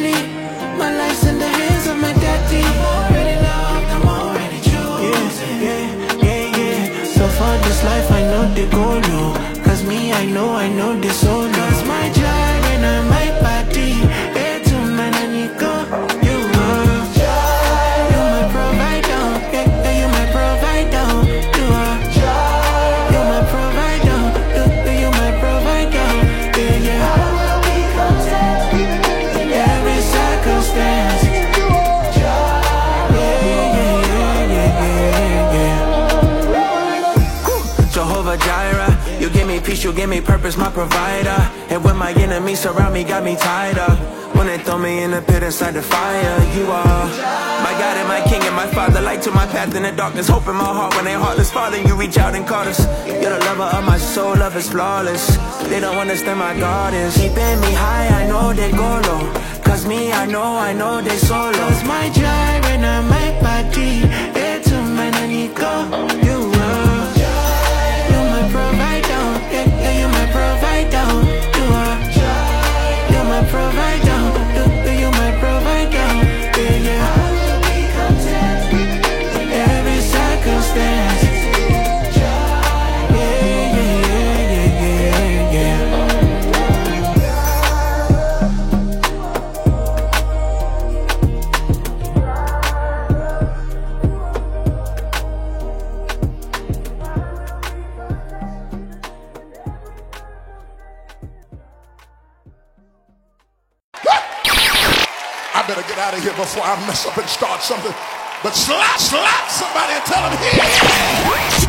My life's in the hands of my daddy. I'm already loved, I'm already chosen. Yeah, yeah, yeah, yeah. So this life, I know the go low. Jehovah Jireh, you give me peace, you give me purpose, my provider. And when my enemies surround me, got me tied up. When they throw me in the pit inside the fire, you are my God and my King and my Father. Light to my path in the darkness, hope in my heart when they heartless. Father, you reach out and caught us. You're the lover of my soul, love is flawless. They don't understand my God is keeping me high. I know they go low. Cause me, I know, I know they solo. Cause my I my I better get out of here before I mess up and start something. But slap, slap somebody and tell them here.